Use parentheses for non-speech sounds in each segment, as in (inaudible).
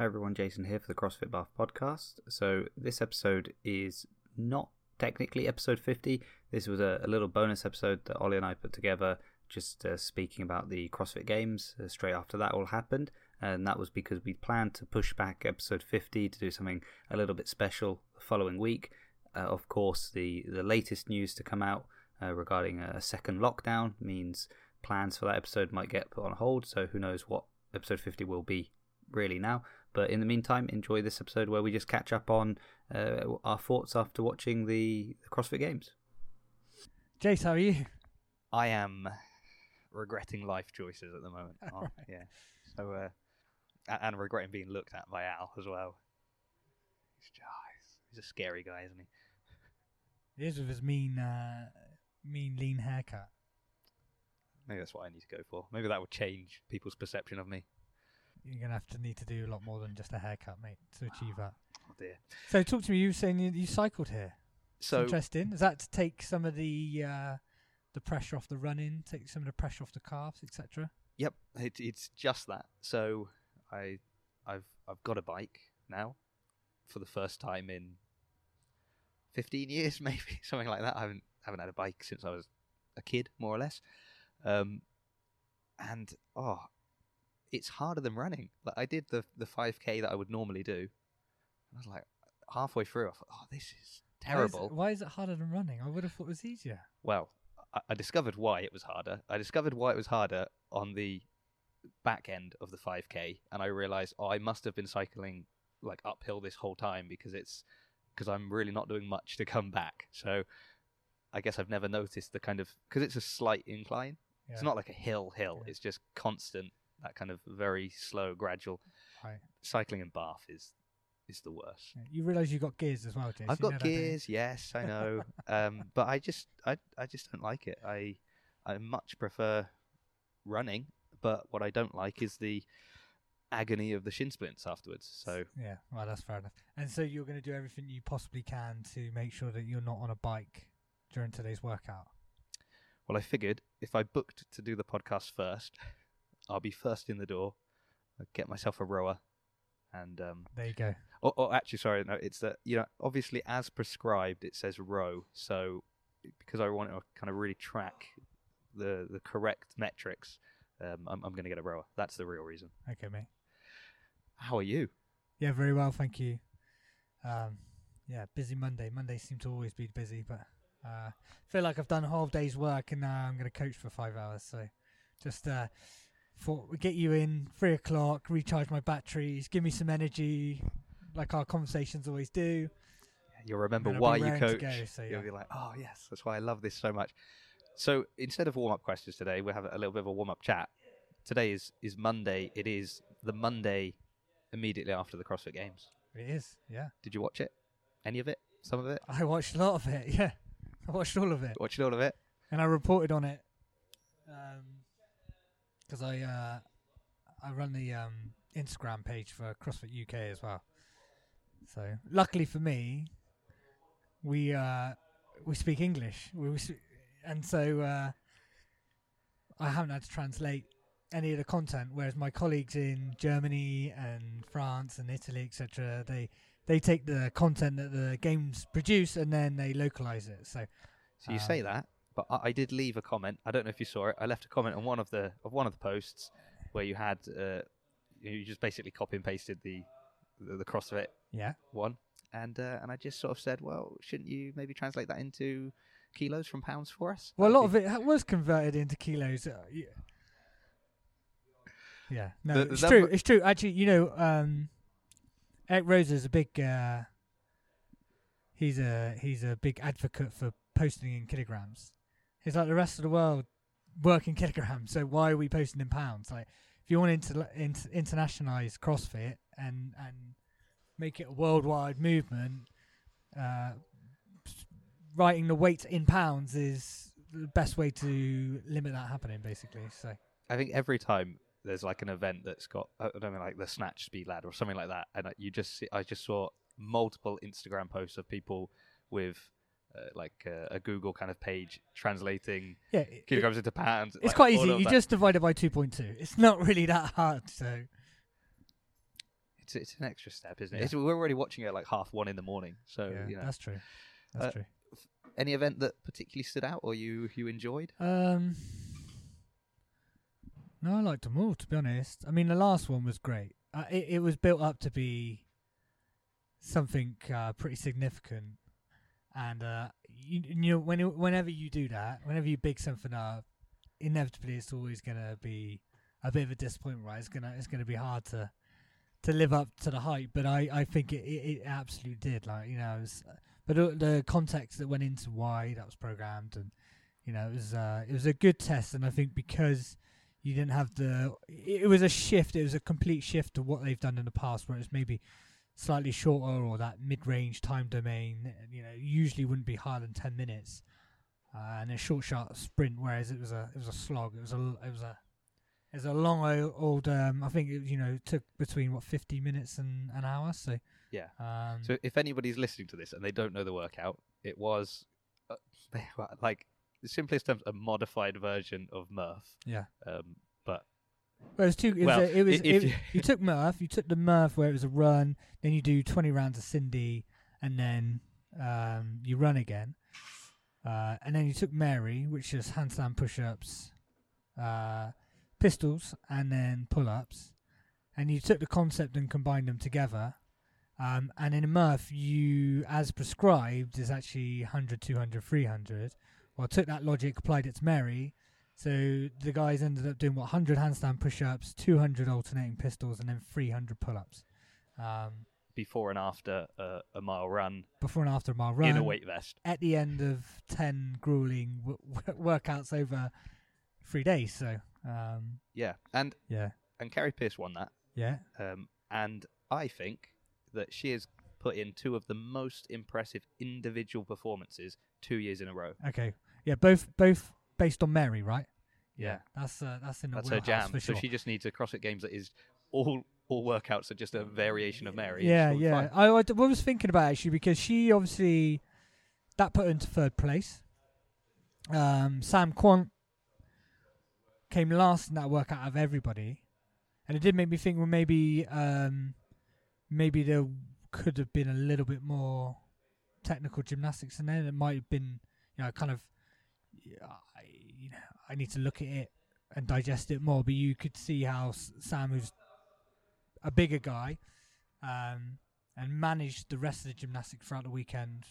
Hi everyone, Jason here for the CrossFit Bath podcast. So this episode is not technically episode 50. This was a, a little bonus episode that Ollie and I put together, just uh, speaking about the CrossFit Games. Uh, straight after that all happened, and that was because we planned to push back episode 50 to do something a little bit special the following week. Uh, of course, the the latest news to come out uh, regarding a second lockdown means plans for that episode might get put on hold. So who knows what episode 50 will be really now. But in the meantime, enjoy this episode where we just catch up on uh, our thoughts after watching the, the CrossFit Games. Jace, how are you? I am regretting life choices at the moment. Oh, right. (laughs) Yeah. So, uh, and regretting being looked at by Al as well. He's, just- he's a scary guy, isn't he? He is with his mean, uh, mean lean haircut. Maybe that's what I need to go for. Maybe that will change people's perception of me. You're gonna have to need to do a lot more than just a haircut, mate, to achieve that. Oh dear. So, talk to me. You were saying you, you cycled here. So Interesting. Is that to take some of the uh, the pressure off the running, take some of the pressure off the calves, etc.? Yep, it, it's just that. So I, I've I've got a bike now, for the first time in fifteen years, (laughs) maybe something like that. I haven't haven't had a bike since I was a kid, more or less. Um, and oh, it's harder than running. Like I did the the five k that I would normally do, and I was like halfway through, I thought, oh, this is terrible. Why is, it, why is it harder than running? I would have thought it was easier. Well, I, I discovered why it was harder. I discovered why it was harder on the back end of the 5k, and I realized, oh, I must have been cycling like uphill this whole time because it's because I'm really not doing much to come back. So I guess I've never noticed the kind of because it's a slight incline. It's not like a hill hill. Yeah. It's just constant. That kind of very slow, gradual Right. cycling in Bath is is the worst. Yeah. You realise you've got gears as well, Jace. I've got that, gears, yes, I know. (laughs) um, but I just, I, I just don't like it. I, I much prefer running, but what I don't like is the agony of the shin splints afterwards. So Yeah, well, that's fair enough. And so you're going to do everything you possibly can to make sure that you're not on a bike during today's workout. well, I figured if I booked to do the podcast first, I'll be first in the door. I'll get myself a rower, and um, There you go. Oh, oh, actually, sorry. No, it's that you know, obviously, as prescribed, it says row. So, because I want to kind of really track the the correct metrics, um, I'm, I'm going to get a rower. That's the real reason. Okay, mate. How are you? Yeah, very well, thank you. Um, yeah, busy Monday. Mondays seem to always be busy, but uh, feel like I've done a whole day's work and now I'm going to coach for five hours. So just uh, thought we get you in three o'clock, recharge my batteries, give me some energy, like our conversations always do. You'll remember why you coach. go, so You'll be like, oh yes, that's why I love this so much. So instead of warm up questions today, we'll have a little bit of a warm up chat. Today is is Monday. It is the Monday immediately after the CrossFit Games. It is, yeah. Did you watch it? Any of it? Some of it? I watched a lot of it. (laughs) Yeah, I watched all of it, Watched all of it? and I reported on it um, because I uh, I run the um, Instagram page for CrossFit UK as well. So luckily for me, we uh, we speak English. We, we s- and so uh, I haven't had to translate any of the content. Whereas my colleagues in Germany and France and Italy, etc., they they take the content that the games produce and then they localize it. So So you Um, say that, but I, I did leave a comment. I don't know if you saw it. I left a comment on one of the of one of the posts where you had uh, you just basically copy and pasted the the, the CrossFit yeah, one, and uh, and I just sort of said, well, shouldn't you maybe translate that into kilos from pounds for us? well, a lot of it was converted into kilos. Uh, yeah. Yeah, no, The- it's true. It's true. Actually, you know, um, Eric Roza is a big. Uh, he's a he's a big advocate for posting in kilograms. He's like the rest of the world work in kilograms. So why are we posting in pounds? Like, if you want to inter- inter- internationalize CrossFit and and make it a worldwide movement, uh, writing the weight in pounds is the best way to limit that happening. Basically, so. I think every time there's like an event that's got I don't know like the snatch speed ladder or something like that, and uh, you just see, I just saw multiple Instagram posts of people with uh, like uh, a Google kind of page translating Yeah, it- kilograms into pounds. it's like, quite easy. You that. just divide it by two point two. It's not really that hard. So It's it's an extra step, isn't it? Yeah. We're already watching it at like half one in the morning. So yeah, you know, that's true. That's Uh, true. any event that particularly stood out or you you enjoyed? Um, no, I liked them all. To be honest, I mean the last one was great. Uh, it it was built up to be something uh, pretty significant, and uh, you, you know when whenever you do that, whenever you big something up, inevitably it's always gonna be a bit of a disappointment, right? It's gonna it's gonna be hard to to live up to the hype, but I I think it it, it absolutely did. Like you know, was, but the context that went into why that was programmed and you know, it was uh, it was a good test, and I think because you didn't have the, it was a shift. It was a complete shift to what they've done in the past, where it's maybe slightly shorter or that mid-range time domain. You know, usually wouldn't be higher than ten minutes, uh, and a short shot sprint. Whereas it was a it was a slog. It was a it was a it was a long old. Um, I think it, you know took between what fifty minutes and an hour. So Yeah. um, So if anybody's listening to this and they don't know the workout, it was uh, (laughs) like the simplest terms a modified version of Murph. yeah. Um, but Well, it was two. It was, Well, a, it was if it- you- took Murph. You took the Murph where it was a run. Then you do twenty rounds of Cindy, and then um, you run again. Uh, and then you took Mary, which is handstand push-ups, uh, pistols, and then pull-ups. And you took the concept and combined them together. Um, and in a Murph, you, as prescribed, is actually 100, 200, 300. Well, I took that logic, applied it to Mary, so the guys ended up doing what 100 handstand push-ups, 200 alternating pistols, and then 300 pull-ups. Um, before and after uh, a mile run before and after a mile run. in a weight vest. At the end of 10 grueling w- (laughs) w- workouts over three days. So, um, Yeah, and yeah, and Kari Pearce won that. yeah, Um, and I think that she has put in two of the most impressive individual performances two years in a row. okay, yeah. Both both based on Mary, right? Yeah. that's uh, that's in the That's her jam. for So she just needs a CrossFit Games that is all all workouts are just a variation of Mary. Yeah, yeah. I, I was thinking about it actually because she obviously that put her into third place. Um, Sam Kwant came last in that workout of everybody, and it did make me think. Well, maybe um, maybe there could have been a little bit more technical gymnastics in there. It might have been, you know, kind of. I, need to look at it and digest it more. But you could see how Sam, who's a bigger guy, um, and managed the rest of the gymnastics throughout the weekend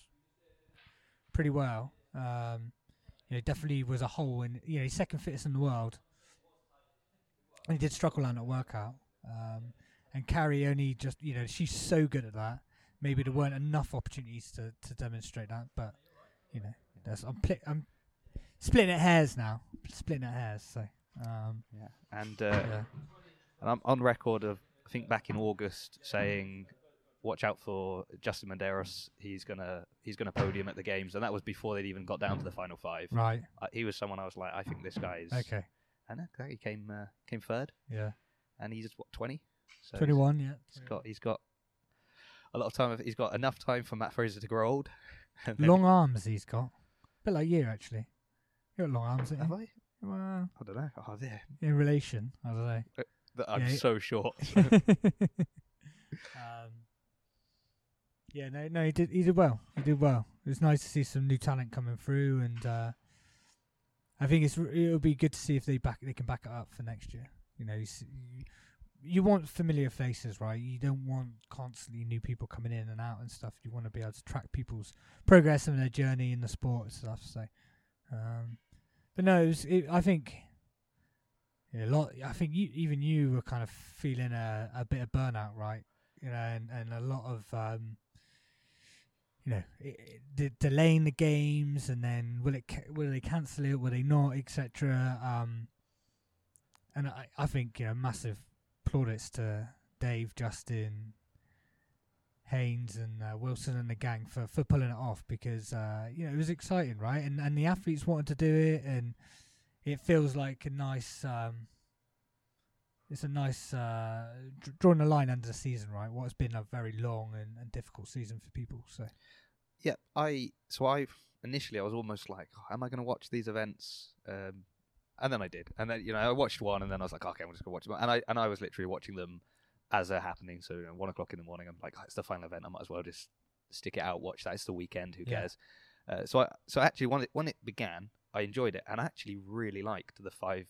pretty well. Um, you know, definitely was a hole in. You know, he's second fittest in the world, and he did struggle on that workout. Um, and Kari only just, you know, she's so good at that. Maybe there weren't enough opportunities to, to demonstrate that, but you know, that's I'm pli- I'm splitting hairs now, splitting at hairs. So, um, Yeah. And uh, yeah, and I'm on record of I think back in August saying, "Watch out for Justin Medeiros. He's gonna he's gonna podium at the games." And that was before they'd even got down to the final five. right, Uh, he was someone I was like, I think this guy is. okay, And uh, he came uh, came third, yeah, and he's what twenty. So twenty-one, yeah, He's got he's got a lot of time. He's got enough time for Matt Fraser to grow old. (laughs) Long arms he's got, a bit like you actually. You got long arms, Have I? You? Well, I don't know. Oh, there. in relation, I don't know. That I'm Yeah. so short. (laughs) um, yeah, no, no, he did. He did well. He did well. It was nice to see some new talent coming through, and uh, I think it's r- it'll be good to see if they back they can back it up for next year. You know, you, s- you, you want familiar faces, right? You don't want constantly new people coming in and out and stuff. You want to be able to track people's progress and their journey in the sport and stuff. So, um, but no, it was, it, I think a lot. I think you, even you were kind of feeling a, a bit of burnout, right? You know, and, and a lot of um, you know, i i- de- delaying the games, and then will it ca- will they cancel it? Will they not, etc. Um, and I, I think you know, massive plaudits to Dave, Justin, Haynes, and uh, Wilson and the gang for for pulling it off because uh, you know it was exciting, right? And and the athletes wanted to do it, and it feels like a nice um it's a nice uh drawing a line under the season right what has been a very long and, and difficult season for people so yeah, I so I initially I was almost like, oh, am I going to watch these events? Um, and then I did, and then you know I watched one, and then I was like, okay, I'm just going to watch them, and I and I was literally watching them as they're happening. So you know, one o'clock in the morning, I'm like, oh, it's the final event. I might as well just stick it out, watch that. It's the weekend. Who Yeah. cares? Uh, so I, so actually, when it, when it began, I enjoyed it, and I actually really liked the five,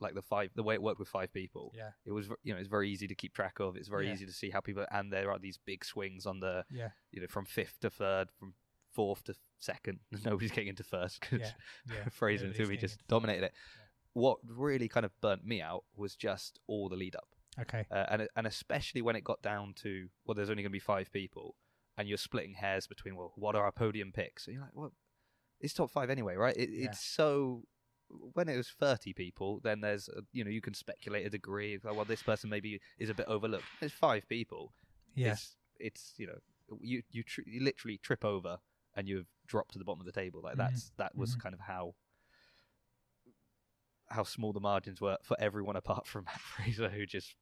like the five, the way it worked with five people. Yeah, It was, you know, it's very easy to keep track of. It's very Yeah. easy to see how people, and there are these big swings on the, yeah, you know, from fifth to third, from fourth to second. (laughs) Nobody's getting into first (laughs) because yeah, yeah. (laughs) Fraser and getting just dominated it. What really kind of burnt me out was just all the lead up, Okay. uh, and and especially when it got down to well, there's only going to be five people, and you're splitting hairs between well, what are our podium picks? And you're like, well, it's top five anyway, right? It, Yeah. It's so. When it was 30 people, then there's, a, you know, you can speculate a degree. Of, well, this person maybe is a bit overlooked. There's five people. Yeah, It's, it's you know, you you, tr- you literally trip over and you've dropped to the bottom of the table. Like Mhm. that's that was Mhm. kind of how how small the margins were for everyone apart from (laughs) Matt Fraser, who just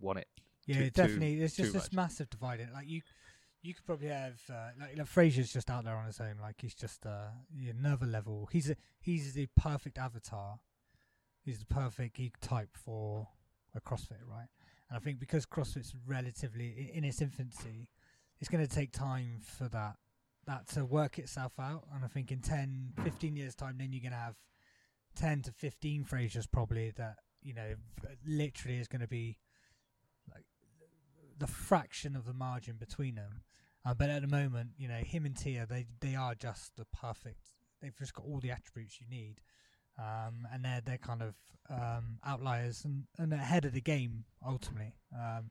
won it. yeah. too- definitely, too- there's just this much. massive divide. in it. Like you, you could probably have uh, like, like Fraser's just out there on his own. Like he's just uh, another level. He's a he's the perfect avatar. He's the perfect geek type for a CrossFit, right? And I think because CrossFit's relatively in its infancy, it's going to take time for that that to work itself out. And I think in 10, 15 years time, then you're going to have ten to fifteen Frasers probably that you know literally is going to be the fraction of the margin between them. Uh, but at the moment, you know, him and Tia, they they are just the perfect. They've just got all the attributes you need, um, and they're they're kind of um, outliers and, and ahead of the game ultimately. Um,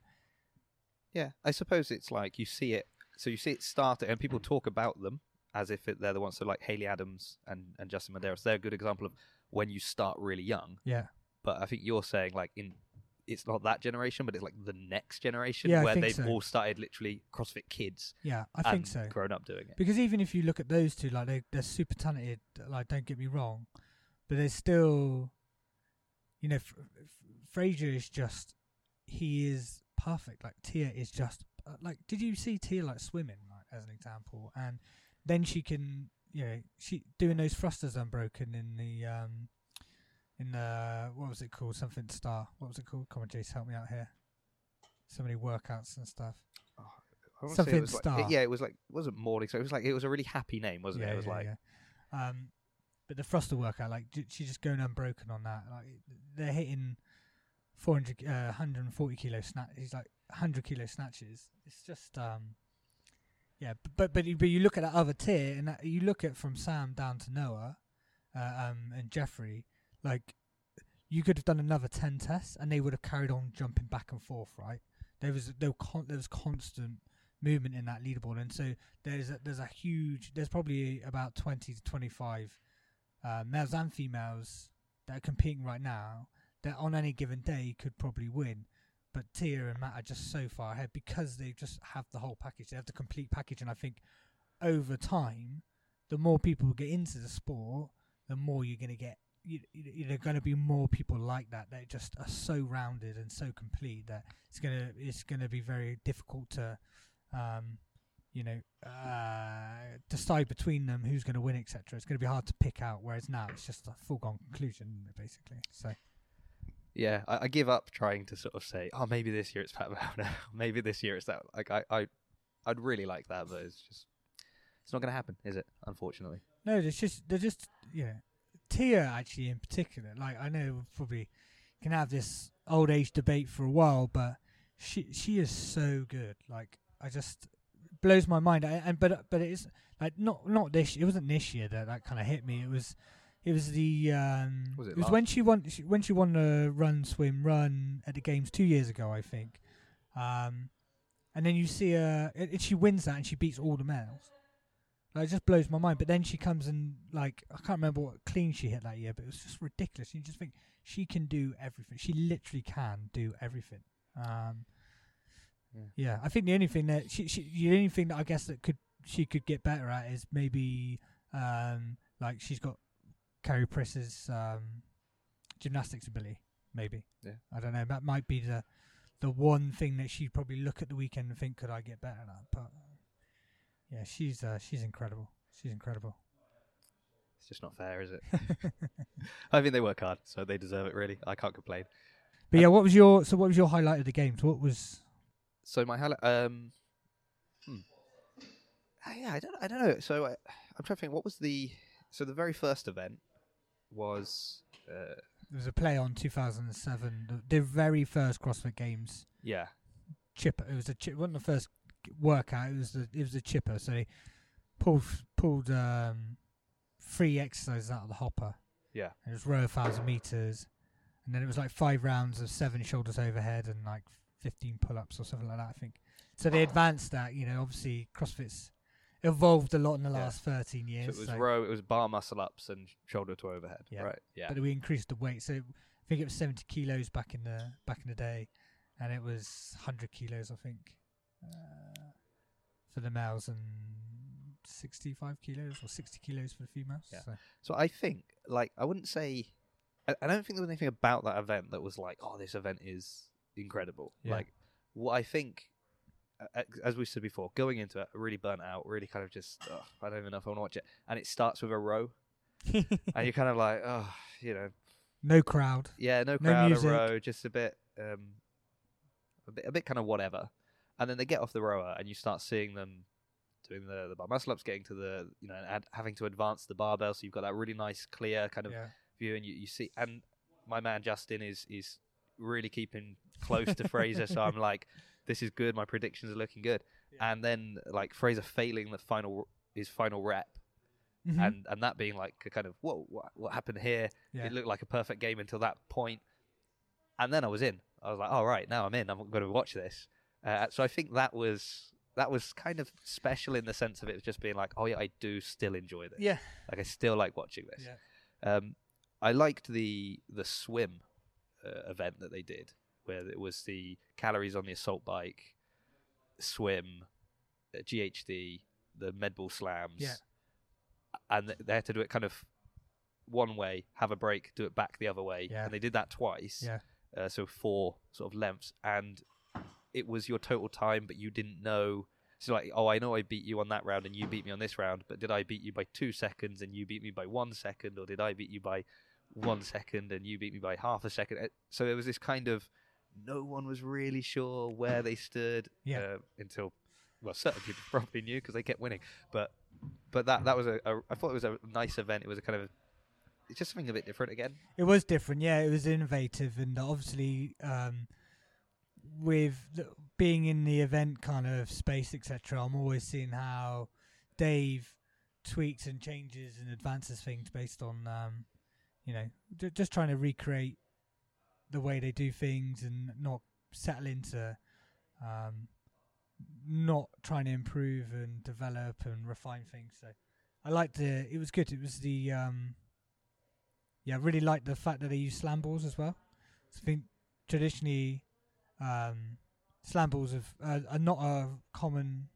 Yeah, I suppose it's like you see it. So you see it started, and people talk about them as if it, they're the ones. So like Haley Adams and and Justin Medeiros, they're a good example of when you start really young. yeah, But I think you're saying like in it's not that generation, but it's like the next generation Yeah, I where think they've so. all started literally CrossFit kids yeah, I and think so. grown up doing it. Because even if you look at those two, like they they're super talented. Like don't get me wrong, but they're still, you know, F- F- Fraser is just he is perfect. Like Tia is just uh, like. Did you see Tia like swimming, like as an example, and then she can, you know, she doing those thrusters unbroken in the um in the what was it called? Something star. What was it called? Come on, Jace, help me out here. So many workouts and stuff. Say Something it was like- Star. it- yeah, it was like it wasn't Morning. So it was like it was a really happy name, wasn't it? It was like yeah. Um, but the thruster workout, like she's just going unbroken on that. Like they're hitting 400, uh, 140 kilo snatch. He's like 100 kilo snatches. It's just um, yeah. But but you- but you look at that other tier, and that, you look at from Sam down to Noah, uh, um, and Jeffrey, like you could have done another 10 tests, and they would have carried on jumping back and forth, right? There was there, were con- there was constant movement in that leaderboard, and so there's a, there's a huge there's probably about 20 to 25 uh, males and females that are competing right now that on any given day could probably win. But Tia and Matt are just so far ahead because they just have the whole package. They have the complete package. And I think over time the more people get into the sport the more you're going to get you, you, there are going to be more people like that that just are so rounded and so complete that it's going to it's going to be very difficult to um, you know, uh, decide between them who's going to win, etc. It's going to be hard to pick out. Whereas now it's just a foregone conclusion, basically. So yeah. I, I give up trying to sort of say, oh, maybe this year it's Pat Vellner, (laughs) maybe this year it's that. Like I, I, I'd really like that, but it's just it's not going to happen, is it? Unfortunately. no, it's just they're just know, Tia actually in particular. Like I know we probably can have this old age debate for a while, but she she is so good. Like I just blows my mind. I, and but but it's like not not this. It wasn't this year that that kind of hit me. It was. It was the um, Was it was when she won she, when she won the run swim run at the games two years ago I think, um, and then you see her and she wins that and she beats all the males. Like, it just blows my mind. But then she comes and like I can't remember what clean she hit that year, but it was just ridiculous. You just think she can do everything. She literally can do everything. Um, Yeah. yeah, I think the only thing that she, she the only thing that I guess that could she could get better at is maybe um like she's got Kari Pearce's um gymnastics ability. Maybe. Yeah. I don't know. That might be the the one thing that she'd probably look at the weekend and think, could I get better at? But yeah, she's uh, she's incredible. She's incredible. It's just not fair, is it? (laughs) I mean, they work hard, so they deserve it. Really, I can't complain. But yeah, what was your so what was your highlight of the games? What was So my highlight, um, hmm. Ah, yeah, I don't, I don't know. So I, I'm trying to think. What was the? So the very first event was, uh, there was a play on 2007, the, the very first CrossFit Games yeah, chipper. It was a chip. It wasn't the first workout. It was the it was the chipper. So he pulled pulled um, three exercises out of the hopper. Yeah. And it was row a thousand meters, and then it was like five rounds of seven shoulders overhead and like 15 pull-ups or something like that. I think. So they advanced that. You know, obviously CrossFit's evolved a lot in the Yeah. last 13 years. so it was so- row, it was bar muscle ups and shoulder to overhead. Yeah. Right. Yeah. but we increased the weight. So I think it was 70 kilos back in the back in the day, and it was 100 kilos, I think, uh, for the males and 65 kilos or 60 kilos for the females. Yeah. So, So I think, like, I wouldn't say, I, I don't think there was anything about that event that was like, oh, this event is incredible. Yeah. Like, what I think, as we said before, going into it, really burnt out, really kind of just, ugh, I don't even know if I want to watch it. And it starts with a row, (laughs) and you're kind of like, oh, you know, no crowd. yeah, no No crowd, music. a row, just a bit, um, a bit, a bit kind of whatever. And then they get off the rower, and you start seeing them doing the the bar muscle ups, getting to the, you know, and having to advance the barbell. So you've got that really nice, clear kind of Yeah. view, and you, you see, and my man Justin is is really keeping close to Fraser, so I'm like, this is good. My predictions are looking good, Yeah. and then like Fraser failing the final his final rep, Mhm. and and that being like a kind of whoa, what what happened here? yeah. It looked like a perfect game until that point, and then I was in. I was like, all right, now I'm in. I'm going to watch this. Uh, so I think that was that was kind of special in the sense of it was just being like, oh yeah, I do still enjoy this. yeah. Like I still like watching this. Yeah. Um, I liked the the swim uh, event that they did, where it was the calories on the assault bike, swim, uh, GHD, the medball slams, Yeah. and th- they had to do it kind of one way, have a break, do it back the other way, Yeah. and they did that twice. Yeah. Uh, so four sort of lengths, and it was your total time, but you didn't know. So like, oh, I know I beat you on that round, and you beat me on this round, but did I beat you by two seconds and you beat me by one second, or did I beat you by one second and you beat me by half a second? Uh, So there was this kind of no one was really sure where they stood Yeah. uh, until well, certain people (laughs) probably knew because they kept winning, but but that that was a, a I thought it was a nice event. It was a kind of it's just something a bit different again. It was different, yeah. It was innovative, and obviously, um, with being in the event kind of space, etc., I'm always seeing how Dave tweaks and changes and advances things based on, um, you know, j- just trying to recreate the way they do things and not settle into, um, not trying to improve and develop and refine things. So I liked the. It was good. It was the. Um, yeah, I really liked the fact that they use slam balls as well. So I think traditionally, um, slam balls have, uh, are not a common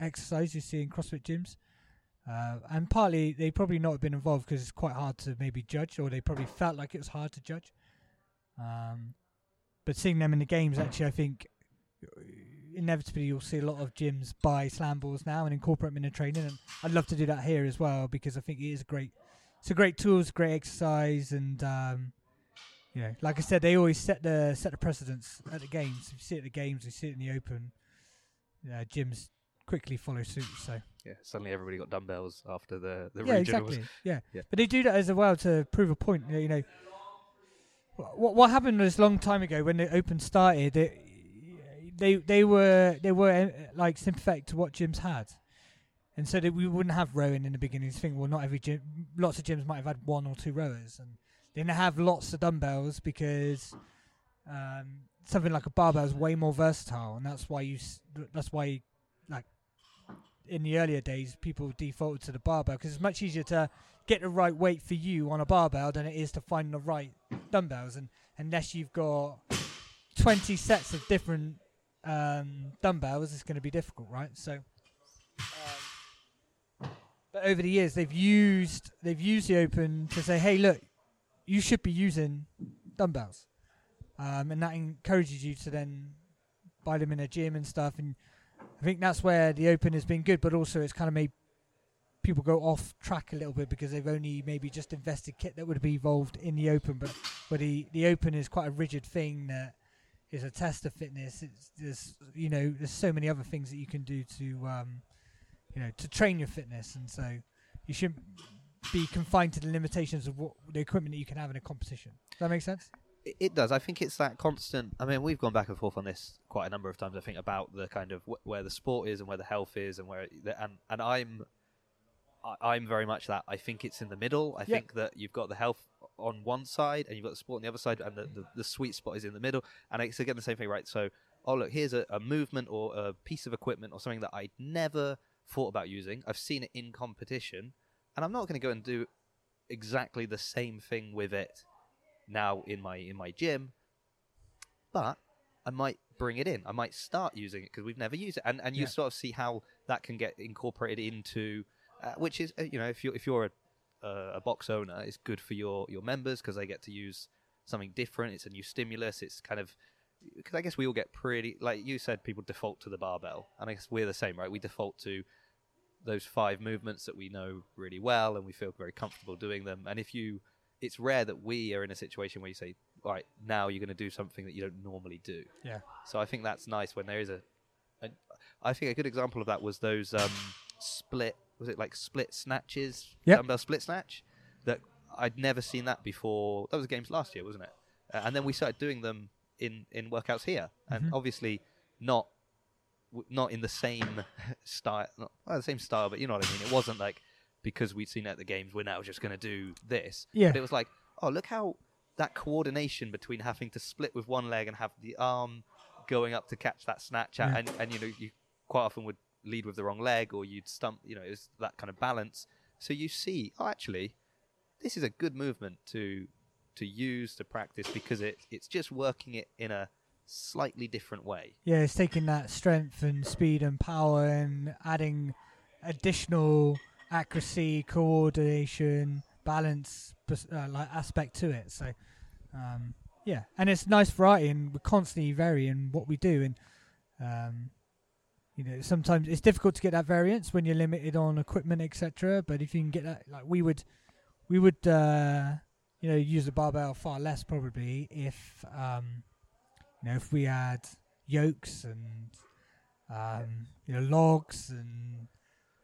exercise you see in CrossFit gyms. Uh, and partly they probably not have been involved because it's quite hard to maybe judge, or they probably felt like it was hard to judge. Um, but seeing them in the games, actually, I think uh, inevitably you'll see a lot of gyms buy slam balls now and incorporate them in the training. And I'd love to do that here as well because I think it is a great it's a great tool, it's a great exercise, and um, you know, like I said, they always set the set the precedence at the games. You see it at the games, you see it in the open. Uh, gyms quickly follow suit. So Yeah, suddenly everybody got dumbbells after the the yeah, regionals. exactly. Yeah. (laughs) Yeah. but they do that as well to prove a point. You know, what what happened was a long time ago when the open started. They they they were they were uh, like sympathetic to what gyms had. And so that we wouldn't have rowing in the beginning. You think, well, not every gym, lots of gyms might have had one or two rowers, and they didn't have lots of dumbbells because um, something like a barbell is way more versatile, and that's why you, that's why, like, in the earlier days, people defaulted to the barbell because it's much easier to get the right weight for you on a barbell than it is to find the right dumbbells, and unless you've got twenty sets of different um, dumbbells, it's going to be difficult, right? So. Um, but over the years, they've used they've used the open to say, "Hey, look, you should be using dumbbells," um, and that encourages you to then buy them in a gym and stuff. And I think that's where the open has been good, but also it's kind of made people go off track a little bit because they've only maybe just invested kit that would be evolved in the open, but but the the open is quite a rigid thing that is a test of fitness. It's there's you know there's so many other things that you can do to um, you know to train your fitness, and so you shouldn't be confined to the limitations of what the equipment that you can have in a competition. Does that make sense? It, does. I think it's that constant. I mean, we've gone back and forth on this quite a number of times. I think about the kind of wh- where the sport is and where the health is, and where it, and and I'm I'm very much that. I think it's in the middle. I Yeah. think that you've got the health on one side and you've got the sport on the other side, and the, the, the sweet spot is in the middle. And it's again the same thing, right? So, oh look, here's a, a movement or a piece of equipment or something that I'd never thought about using. I've seen it in competition, and I'm not going to go and do exactly the same thing with it now in my in my gym, but I might bring it in. I might start using it because we've never used it, and and you Yeah. sort of see how that can get incorporated into, uh, which is uh, you know if you if you're a, uh, a box owner, it's good for your your members because they get to use something different. It's a new stimulus. It's kind of because I guess we all get pretty like you said, people default to the barbell, and I guess we're the same, right? We default to those five movements that we know really well and we feel very comfortable doing them. And if you, it's rare that we are in a situation where you say, all right, now you're going to do something that you don't normally do. Yeah. So I think that's nice when there is a, a I think a good example of that was those um, split, was it like split snatches, Yeah. dumbbell split snatch, that I'd never seen that before. That was games last year, wasn't it? Uh, and then we started doing them in in workouts here, and Mhm. obviously not not in the same (laughs) style, not well, the same style, but you know what I mean. It wasn't like because we'd seen it at the games, we're now just going to do this. Yeah. But it was like, oh, look how that coordination between having to split with one leg and have the arm going up to catch that snatch, out, Yeah. and and you know you quite often would lead with the wrong leg or you'd stump. You know, it was that kind of balance. So you see, oh, actually, this is a good movement to to use to practice because it it's just working it in a slightly different way. Yeah, it's taking that strength and speed and power and adding additional accuracy, coordination, balance uh, like aspect to it. So, um, yeah, and it's nice variety, and we're constantly varying what we do. And um, you know, sometimes it's difficult to get that variance when you're limited on equipment, etc. But if you can get that, like we would, we would, uh, you know, use the barbell far less probably if. Um, you know, if we had yokes and um, you know logs and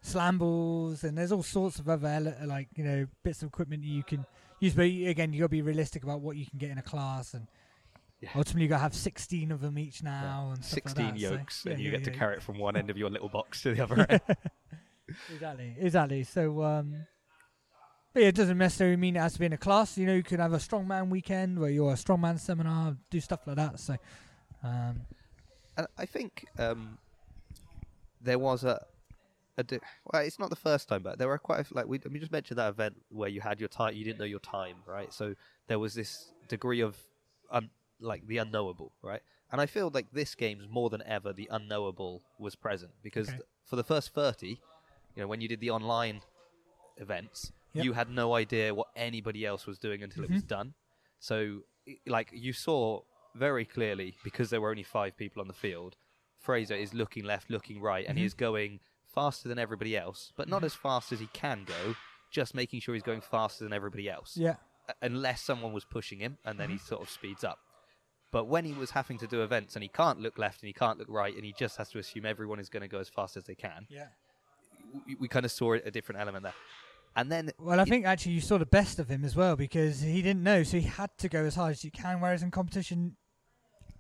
slam balls and there's all sorts of other ele- like you know bits of equipment you can use. But again, you got to be realistic about what you can get in a class, and Yeah. ultimately you got to have 16 of them each now and stuff like Sixteen that, so- yokes, yeah, and you yeah, get to yeah. carry it from one end of your little box to the (laughs) other end. exactly, exactly. So, um, but yeah, it doesn't necessarily mean it has to be in a class. You know, you could have a strongman weekend where you're a strongman seminar, do stuff like that. So, um, And I think um, there was a, a di- well, it's not the first time, but there were quite a, f- like we, we just mentioned that event where you had your time, you didn't know your time, right? So there was this degree of un, like the unknowable, right? And I feel like this game's more than ever the unknowable was present because Okay. th- for the first thirty, you know, when you did the online events, Yep. you had no idea what anybody else was doing until it was mm-hmm. done. So, like you saw very clearly because there were only five people on the field. Fraser is looking left, looking right, and Mhm. he's going faster than everybody else, but not mm-hmm. as fast as he can go. Just making sure he's going faster than everybody else, yeah, unless someone was pushing him, and then he mm-hmm. sort of speeds up. But when he was having to do events and he can't look left and he can't look right, and he just has to assume everyone is going to go as fast as they can, yeah. we, we kind of saw a different element there. And then Well, I think actually you saw the best of him as well because he didn't know, so he had to go as hard as he can. Whereas in competition,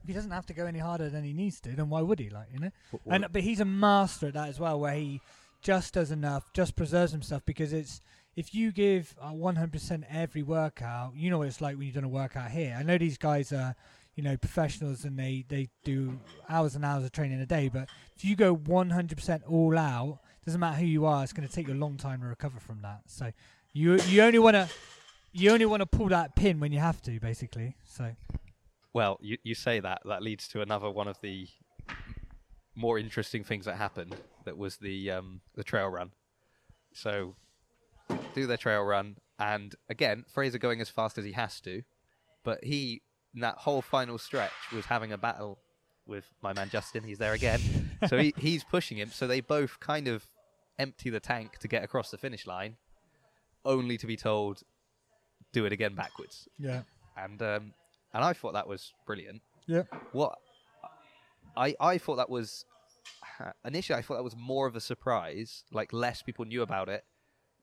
he doesn't have to go any harder than he needs to, then why would he? Like you know, and but he's a master at that as well, where he just does enough, just preserves himself because it's if you give uh, 100% every workout, you know what it's like when you've done a workout here. I know these guys are, you know, professionals and they they do hours and hours of training a day, but if you go 100% all out, doesn't matter who you are, it's going to take you a long time to recover from that. So you you only want to you only want to pull that pin when you have to, basically. So Well, you, you say that. That leads to another one of the more interesting things that happened. That was the um, the trail run. So, do their trail run, and again, Fraser going as fast as he has to, but he in that whole final stretch was having a battle with my man Justin. He's there again, so he, (laughs) he's pushing him. So they both kind of empty the tank to get across the finish line, only to be told, do it again backwards. Yeah. And um, and I thought that was brilliant. Yeah. What I I thought that was initially I thought that was more of a surprise, like less people knew about it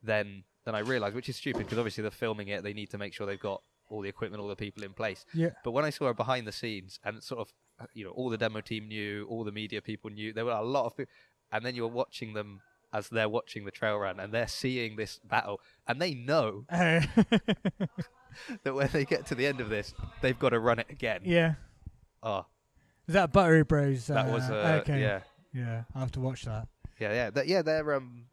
than than I realized, which is stupid because obviously they're filming it, they need to make sure they've got all the equipment, all the people in place. Yeah. But when I saw her behind the scenes and sort of, you know, all the demo team knew, all the media people knew, there were a lot of people, and then you're watching them as they're watching the trail run and they're seeing this battle and they know Oh. (laughs) that when they get to the end of this, they've got to run it again. yeah. Oh, Is that Buttery Bros? that was uh, okay. yeah, Yeah. I have to watch that. yeah, yeah, That- yeah. They're um,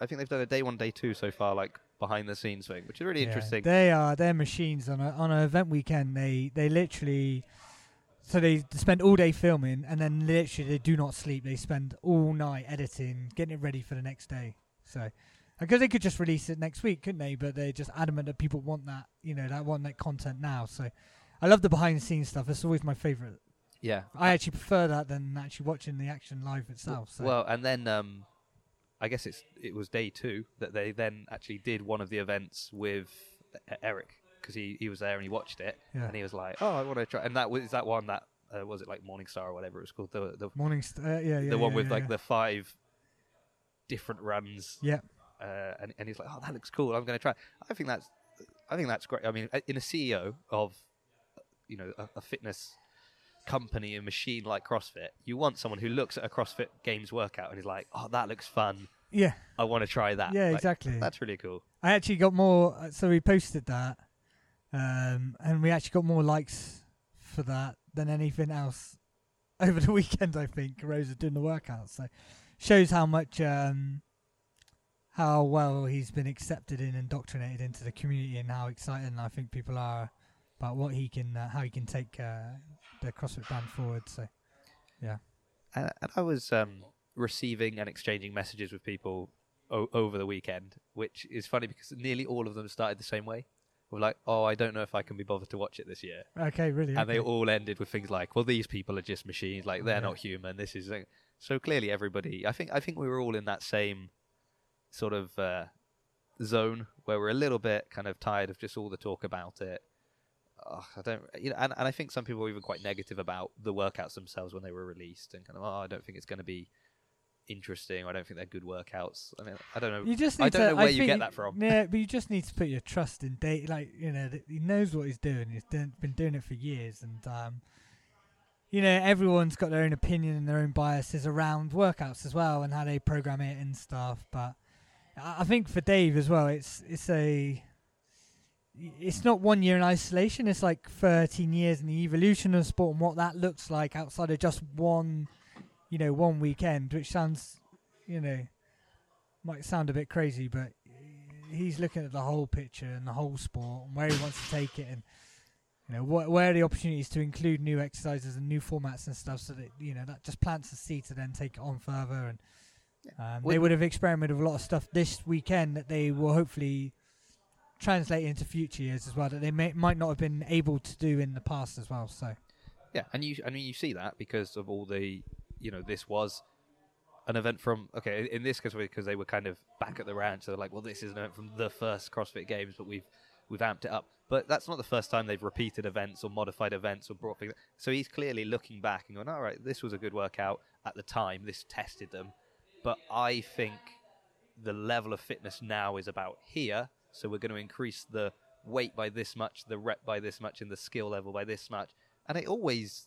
I think they've done a day one, day two so far, like behind the scenes thing, which is really Yeah, interesting. They are they're machines on a on an event weekend. They they literally so they spend all day filming and then literally they do not sleep. They spend all night editing, getting it ready for the next day. So because they could just release it next week, couldn't they? But they're just adamant that people want that, you know, that want that content now. So I love the behind the scenes stuff. It's always my favorite. yeah, I actually prefer that than actually watching the action live itself. So. Well, and then um, I guess it's it was day two that they then actually did one of the events with Eric because he, he was there and he watched it yeah. and he was like, oh, I want to try. And that was that one that uh, was it like Morningstar or whatever it was called the the, Morning, st- uh, yeah, yeah, the one yeah, with yeah, like yeah. the five different runs. yeah, Uh, and and he's like, oh, that looks cool. I'm going to try. I think that's I think that's great. I mean, in a CEO of you know a, a fitness company and machine like CrossFit, you want someone who looks at a CrossFit Games workout and is like, oh, that looks fun. yeah, I want to try that. yeah, Like, exactly. That's really cool. I actually got more. uh, So we posted that, um, and we actually got more likes for that than anything else (laughs) over the weekend. I think Roza doing the workout, so shows how much, um, how well he's been accepted and indoctrinated into the community, and how excited I think people are about what he can, uh, how he can take uh, the CrossFit brand forward. So And, and I was um, receiving and exchanging messages with people over the weekend, which is funny because nearly all of them started the same way. We're like, oh, I don't know if I can be bothered to watch it this year. okay, really, and they all ended with things like, "Well, these people are just machines. Like they're Yeah. not human. This is like-" so clearly everybody. I think I think we were all in that same sort of uh, zone where we're a little bit kind of tired of just all the talk about it. Ugh, I don't, you know, and, and I think some people were even quite negative about the workouts themselves when they were released, and kind of, oh, I don't think it's going to be interesting. I don't think they're good workouts. I mean, I don't know. You just I don't to, know where you get that from. Yeah, but you just need to put your trust in Dave. Like you know, he knows what he's doing. He's done, been doing it for years, and um, you know, everyone's got their own opinion and their own biases around workouts as well, and how they program it and stuff. But I I think for Dave as well, it's it's a it's not one year in isolation. It's like 13 years in the evolution of sport and what that looks like outside of just one, you know, one weekend, which sounds, you know, might sound a bit crazy, but he's looking at the whole picture and the whole sport and where he wants to take it and you know wh- where are the opportunities to include new exercises and new formats and stuff so that you know that just plants the seed to then take it on further and um, they Would- have experimented with a lot of stuff this weekend that they will hopefully translate into future years as well that they may, might not have been able to do in the past as well so. Yeah, and you, I mean, you see that because of all the, you know, this was an event from okay, in this case because they were kind of back at the ranch, so they're like, well, this is an event from the first CrossFit Games, but we've we've amped it up. But that's not the first time they've repeated events or modified events or brought things. So he's clearly looking back and going, all right, this was a good workout at the time. This tested them, but I think the level of fitness now is about here. So we're going to increase the weight by this much, the rep by this much, and the skill level by this much. And it always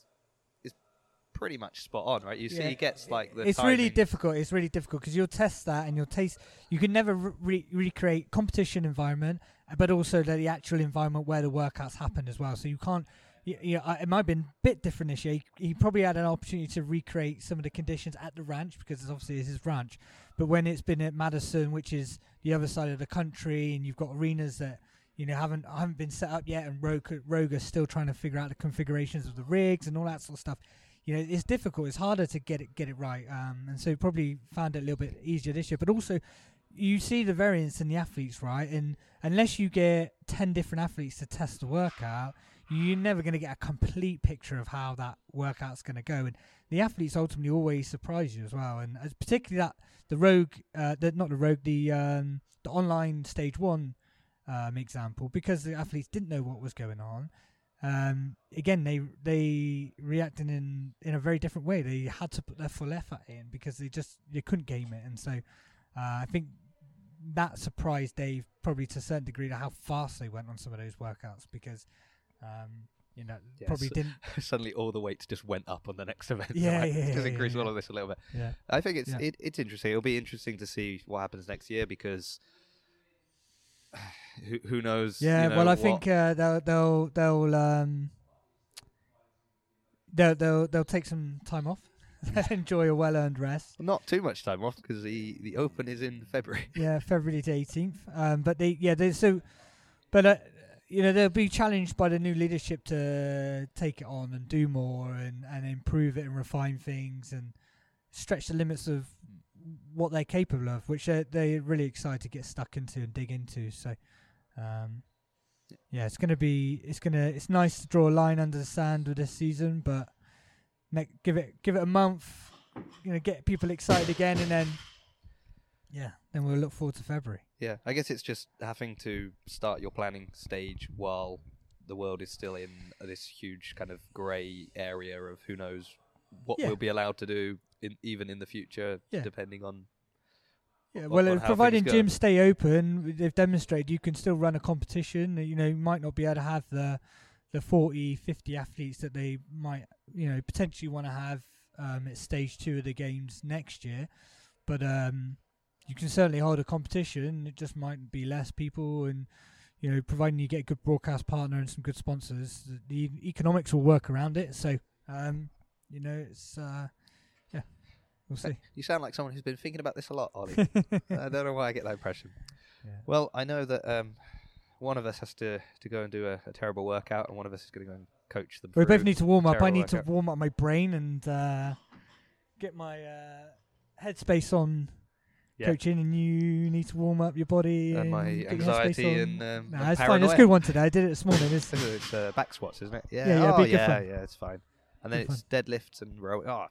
pretty much spot on, right? You see, Yeah. he gets like the. it's really difficult. It's really difficult because you'll test that and you'll taste. You can never re- recreate competition environment, but also the actual environment where the workouts happen as well. So you can't. You, you know, it might have been a bit different this year. He, he probably had an opportunity to recreate some of the conditions at the ranch because it's obviously it's his ranch. But when it's been at Madison, which is the other side of the country, and you've got arenas that you know haven't haven't been set up yet, and Rogue Roga's still trying to figure out the configurations of the rigs and all that sort of stuff you know it's difficult it's harder to get it get it right um and so probably found it a little bit easier this year. But also you see the variance in the athletes right? And unless you get 10 different athletes to test the workout you're never going to get a complete picture of how that workout's going to go. And the athletes ultimately always surprise you as well, and as particularly that the rogue, uh, the not the rogue, the um, the online stage one um, example, because the athletes didn't know what was going on. Um, again, they they reacted in in a very different way. They had to put their full effort in because they just they couldn't game it, and so uh, I think that surprised Dave probably to a certain degree to how fast they went on some of those workouts because um, you know probably didn't (laughs) Suddenly, all the weights just went up on the next (laughs) event. Yeah, Right? yeah, Just yeah, increase yeah, all of this a little bit. yeah I think it's Yeah. it, it's interesting. It'll be interesting to see what happens next year because who who knows? Yeah, you know, well, I what- think uh, they'll they'll they'll um they'll they'll they'll take some time off, (laughs) (laughs) enjoy a well-earned rest. not too much time off because the the Open is in February. (laughs) Yeah, February the eighteenth. Um, but they yeah they so, but uh, you know they'll be challenged by the new leadership to take it on and do more and and improve it and refine things and stretch the limits of what they're capable of, which they're, they're really excited to get stuck into and dig into. So, um, yeah, it's gonna be it's gonna it's nice to draw a line under the sand with this season, but ne- give it give it a month, you know, get people excited again, and then yeah, then we'll look forward to February. Yeah, I guess it's just having to start your planning stage while the world is still in this huge kind of grey area of who knows what Yeah. we'll be allowed to do in even in the future, Yeah. depending on Yeah, on- well, on uh, providing gyms stay open, they've demonstrated you can still run a competition. You know, you might not be able to have the the 40, 50 athletes that they might, you know, potentially want to have um, at stage two of the games next year, but um, you can certainly hold a competition. It just might be less people, and you know, providing you get a good broadcast partner and some good sponsors, the, economics will work around it. So, um, you know, it's uh, we'll see. You sound like someone who's been thinking about this a lot, Ollie. (laughs) I don't know why I get that impression. Yeah. Well, I know that um, one of us has to, to go and do a, a terrible workout, and one of us is going to go and coach them. We both need to warm up. I need to warm up my brain and uh, get my uh, headspace on Yeah. coaching, and you need to warm up your body And my get anxiety and, um, Nah, and it's fine. It's a good one today. I did it this morning. It's, (laughs) it's uh, back squats, isn't it? Yeah. Yeah, yeah, oh, yeah, yeah. It's fine. And then it's deadlifts and rowing. Oh,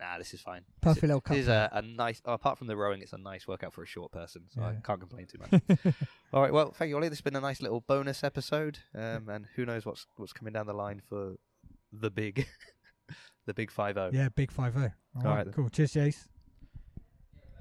nah, this is fine. Perfect little This is a, a nice. Oh, apart from the rowing, it's a nice workout for a short person, so I Yeah. can't complain too much. (laughs) All right. Well, thank you, Ollie. This has been a nice little bonus episode, um, and who knows what's what's coming down the line for the big, (laughs) the big five zero. yeah, big five zero. All All right, right then. cool. Cheers, Jace.